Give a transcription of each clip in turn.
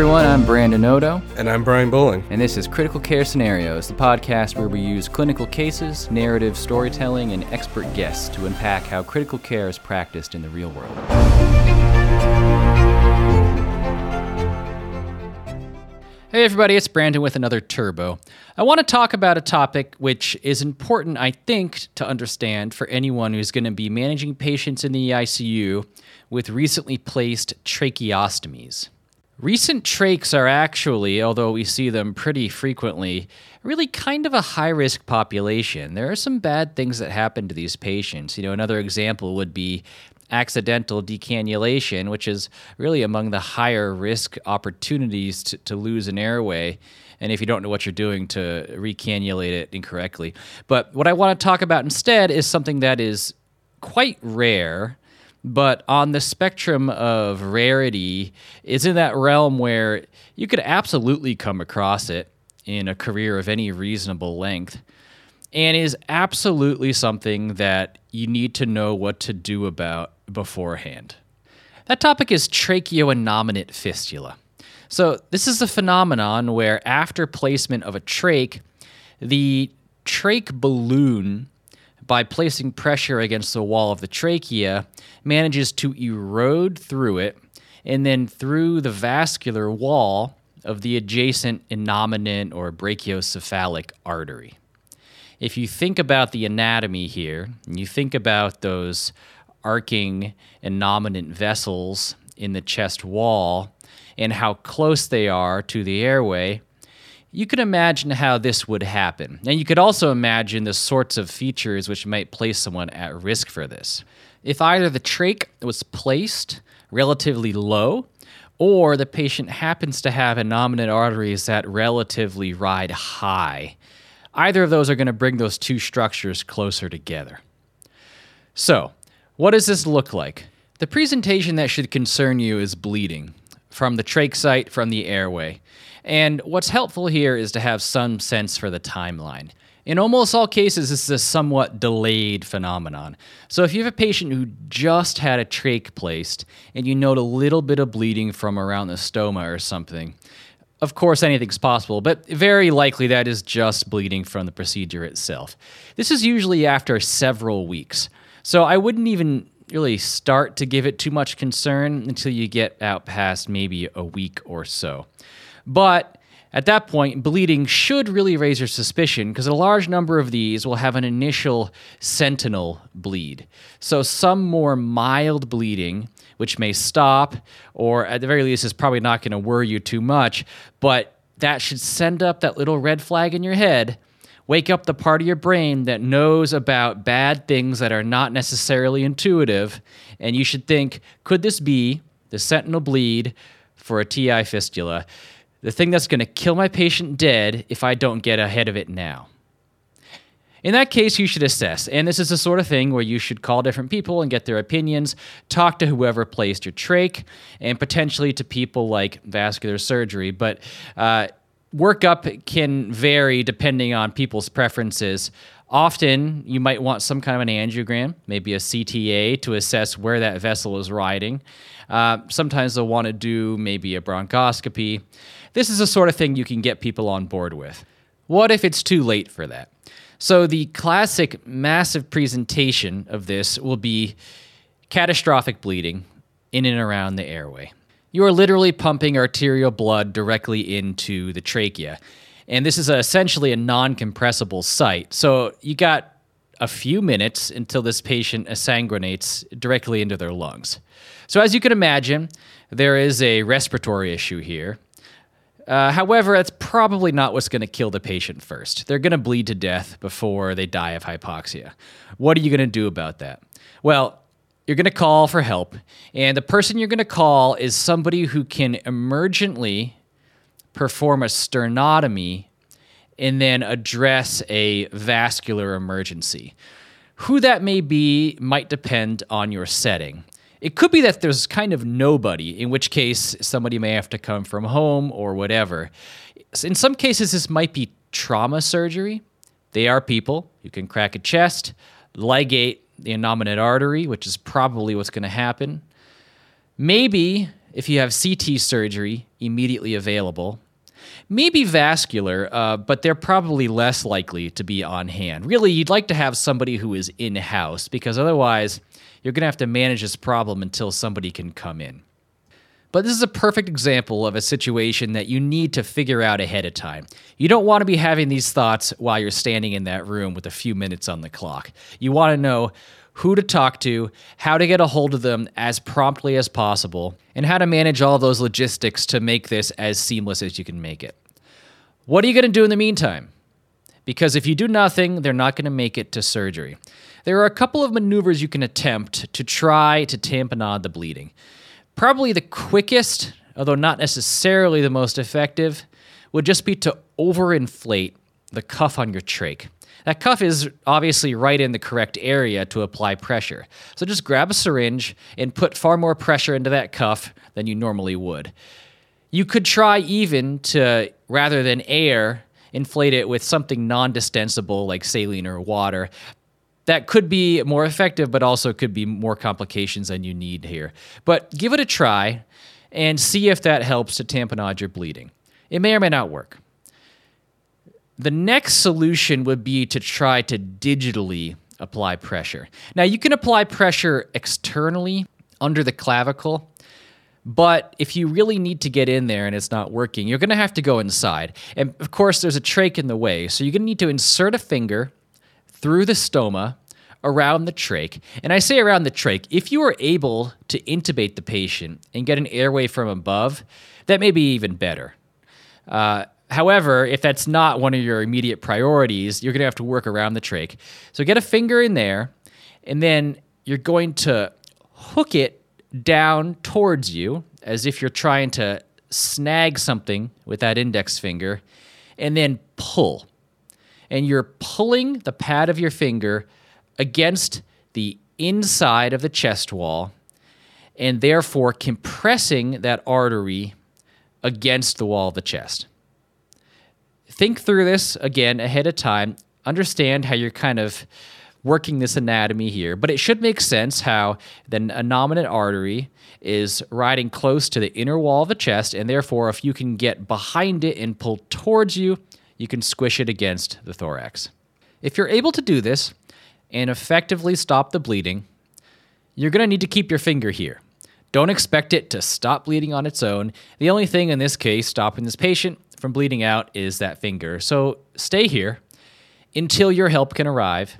everyone, I'm Brandon Oto, And I'm Brian Bowling. and this is Critical Care Scenarios, the podcast where we use clinical cases, narrative storytelling, and expert guests to unpack how critical care is practiced in the real world. Hey everybody, it's Brandon with another Turbo. I want to talk about a topic which is important, I think, to understand for anyone who's going to be managing patients in the ICU with recently placed tracheostomies. Recent trachs are actually, although we see them pretty frequently, really kind of a high risk population. There are some bad things that happen to these patients. You know, another example would be accidental decannulation, which is really among the higher risk opportunities to, to lose an airway. And if you don't know what you're doing to recannulate it incorrectly. But what I want to talk about instead is something that is quite rare but on the spectrum of rarity is in that realm where you could absolutely come across it in a career of any reasonable length and is absolutely something that you need to know what to do about beforehand. That topic is tracheoinnominate fistula. So, this is a phenomenon where after placement of a trach, the trach balloon by placing pressure against the wall of the trachea, manages to erode through it and then through the vascular wall of the adjacent innominate or brachiocephalic artery. If you think about the anatomy here, and you think about those arcing innominate vessels in the chest wall and how close they are to the airway, you can imagine how this would happen. And you could also imagine the sorts of features which might place someone at risk for this. If either the trach was placed relatively low, or the patient happens to have innominate arteries that relatively ride high, either of those are going to bring those two structures closer together. So, what does this look like? The presentation that should concern you is bleeding from the trach site, from the airway. And what's helpful here is to have some sense for the timeline. In almost all cases, this is a somewhat delayed phenomenon. So, if you have a patient who just had a trach placed and you note a little bit of bleeding from around the stoma or something, of course, anything's possible, but very likely that is just bleeding from the procedure itself. This is usually after several weeks. So, I wouldn't even really start to give it too much concern until you get out past maybe a week or so. But at that point, bleeding should really raise your suspicion because a large number of these will have an initial sentinel bleed. So, some more mild bleeding, which may stop, or at the very least is probably not going to worry you too much, but that should send up that little red flag in your head. Wake up the part of your brain that knows about bad things that are not necessarily intuitive, and you should think could this be the sentinel bleed for a TI fistula? the thing that's going to kill my patient dead if I don't get ahead of it now. In that case, you should assess, and this is the sort of thing where you should call different people and get their opinions, talk to whoever placed your trach, and potentially to people like vascular surgery. But uh, workup can vary depending on people's preferences. Often, you might want some kind of an angiogram, maybe a CTA, to assess where that vessel is riding. Uh, sometimes they'll want to do maybe a bronchoscopy. This is the sort of thing you can get people on board with. What if it's too late for that? So, the classic massive presentation of this will be catastrophic bleeding in and around the airway. You are literally pumping arterial blood directly into the trachea. And this is a, essentially a non compressible site. So, you got a few minutes until this patient sanguinates directly into their lungs. So, as you can imagine, there is a respiratory issue here. Uh, however, that's probably not what's going to kill the patient first. They're going to bleed to death before they die of hypoxia. What are you going to do about that? Well, you're going to call for help, and the person you're going to call is somebody who can emergently perform a sternotomy and then address a vascular emergency. Who that may be might depend on your setting. It could be that there's kind of nobody, in which case somebody may have to come from home or whatever. In some cases, this might be trauma surgery. They are people. You can crack a chest, ligate the innominate artery, which is probably what's going to happen. Maybe if you have CT surgery immediately available, maybe vascular, uh, but they're probably less likely to be on hand. Really, you'd like to have somebody who is in house because otherwise, you're going to have to manage this problem until somebody can come in. But this is a perfect example of a situation that you need to figure out ahead of time. You don't want to be having these thoughts while you're standing in that room with a few minutes on the clock. You want to know who to talk to, how to get a hold of them as promptly as possible, and how to manage all those logistics to make this as seamless as you can make it. What are you going to do in the meantime? Because if you do nothing, they're not going to make it to surgery. There are a couple of maneuvers you can attempt to try to tamponade the bleeding. Probably the quickest, although not necessarily the most effective, would just be to overinflate the cuff on your trach. That cuff is obviously right in the correct area to apply pressure. So just grab a syringe and put far more pressure into that cuff than you normally would. You could try even to, rather than air, inflate it with something non distensible like saline or water that could be more effective, but also could be more complications than you need here. But give it a try and see if that helps to tamponade your bleeding. It may or may not work. The next solution would be to try to digitally apply pressure. Now, you can apply pressure externally under the clavicle, but if you really need to get in there and it's not working, you're going to have to go inside. And of course, there's a trach in the way, so you're going to need to insert a finger through the stoma around the trach. And I say around the trach, if you are able to intubate the patient and get an airway from above, that may be even better. Uh, however, if that's not one of your immediate priorities, you're going to have to work around the trach. So get a finger in there, and then you're going to hook it down towards you as if you're trying to snag something with that index finger, and then pull and you're pulling the pad of your finger against the inside of the chest wall and therefore compressing that artery against the wall of the chest. Think through this again ahead of time. Understand how you're kind of working this anatomy here, but it should make sense how the innominate artery is riding close to the inner wall of the chest, and therefore, if you can get behind it and pull towards you, you can squish it against the thorax. If you're able to do this and effectively stop the bleeding, you're going to need to keep your finger here. Don't expect it to stop bleeding on its own. The only thing in this case stopping this patient from bleeding out is that finger. So stay here until your help can arrive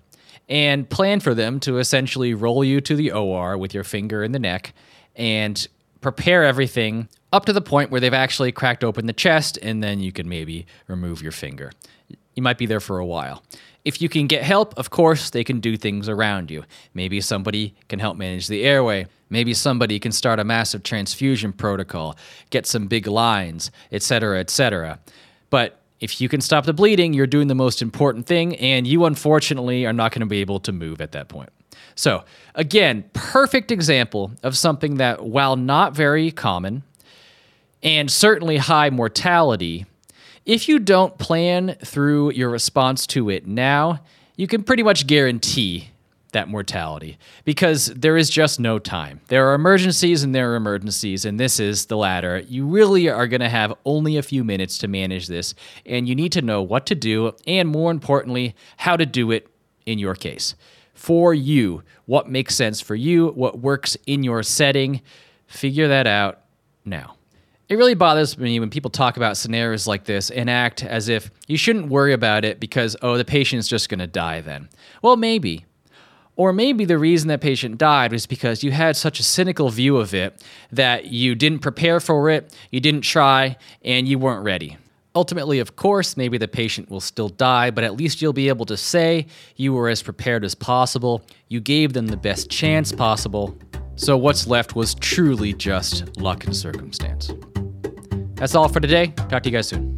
and plan for them to essentially roll you to the OR with your finger in the neck and prepare everything up to the point where they've actually cracked open the chest, and then you can maybe remove your finger. You might be there for a while. If you can get help, of course, they can do things around you. Maybe somebody can help manage the airway. Maybe somebody can start a massive transfusion protocol, get some big lines, etc., etc. But if you can stop the bleeding, you're doing the most important thing, and you unfortunately are not going to be able to move at that point. So, again, perfect example of something that, while not very common and certainly high mortality, if you don't plan through your response to it now, you can pretty much guarantee that mortality because there is just no time. There are emergencies and there are emergencies, and this is the latter. You really are going to have only a few minutes to manage this, and you need to know what to do and, more importantly, how to do it in your case for you. What makes sense for you, what works in your setting. Figure that out now. It really bothers me when people talk about scenarios like this and act as if you shouldn't worry about it because, oh, the patient's just going to die then. Well, maybe. Or maybe the reason that patient died was because you had such a cynical view of it that you didn't prepare for it, you didn't try, and you weren't ready. Ultimately, of course, maybe the patient will still die, but at least you'll be able to say you were as prepared as possible, you gave them the best chance possible, so what's left was truly just luck and circumstance. That's all for today. Talk to you guys soon.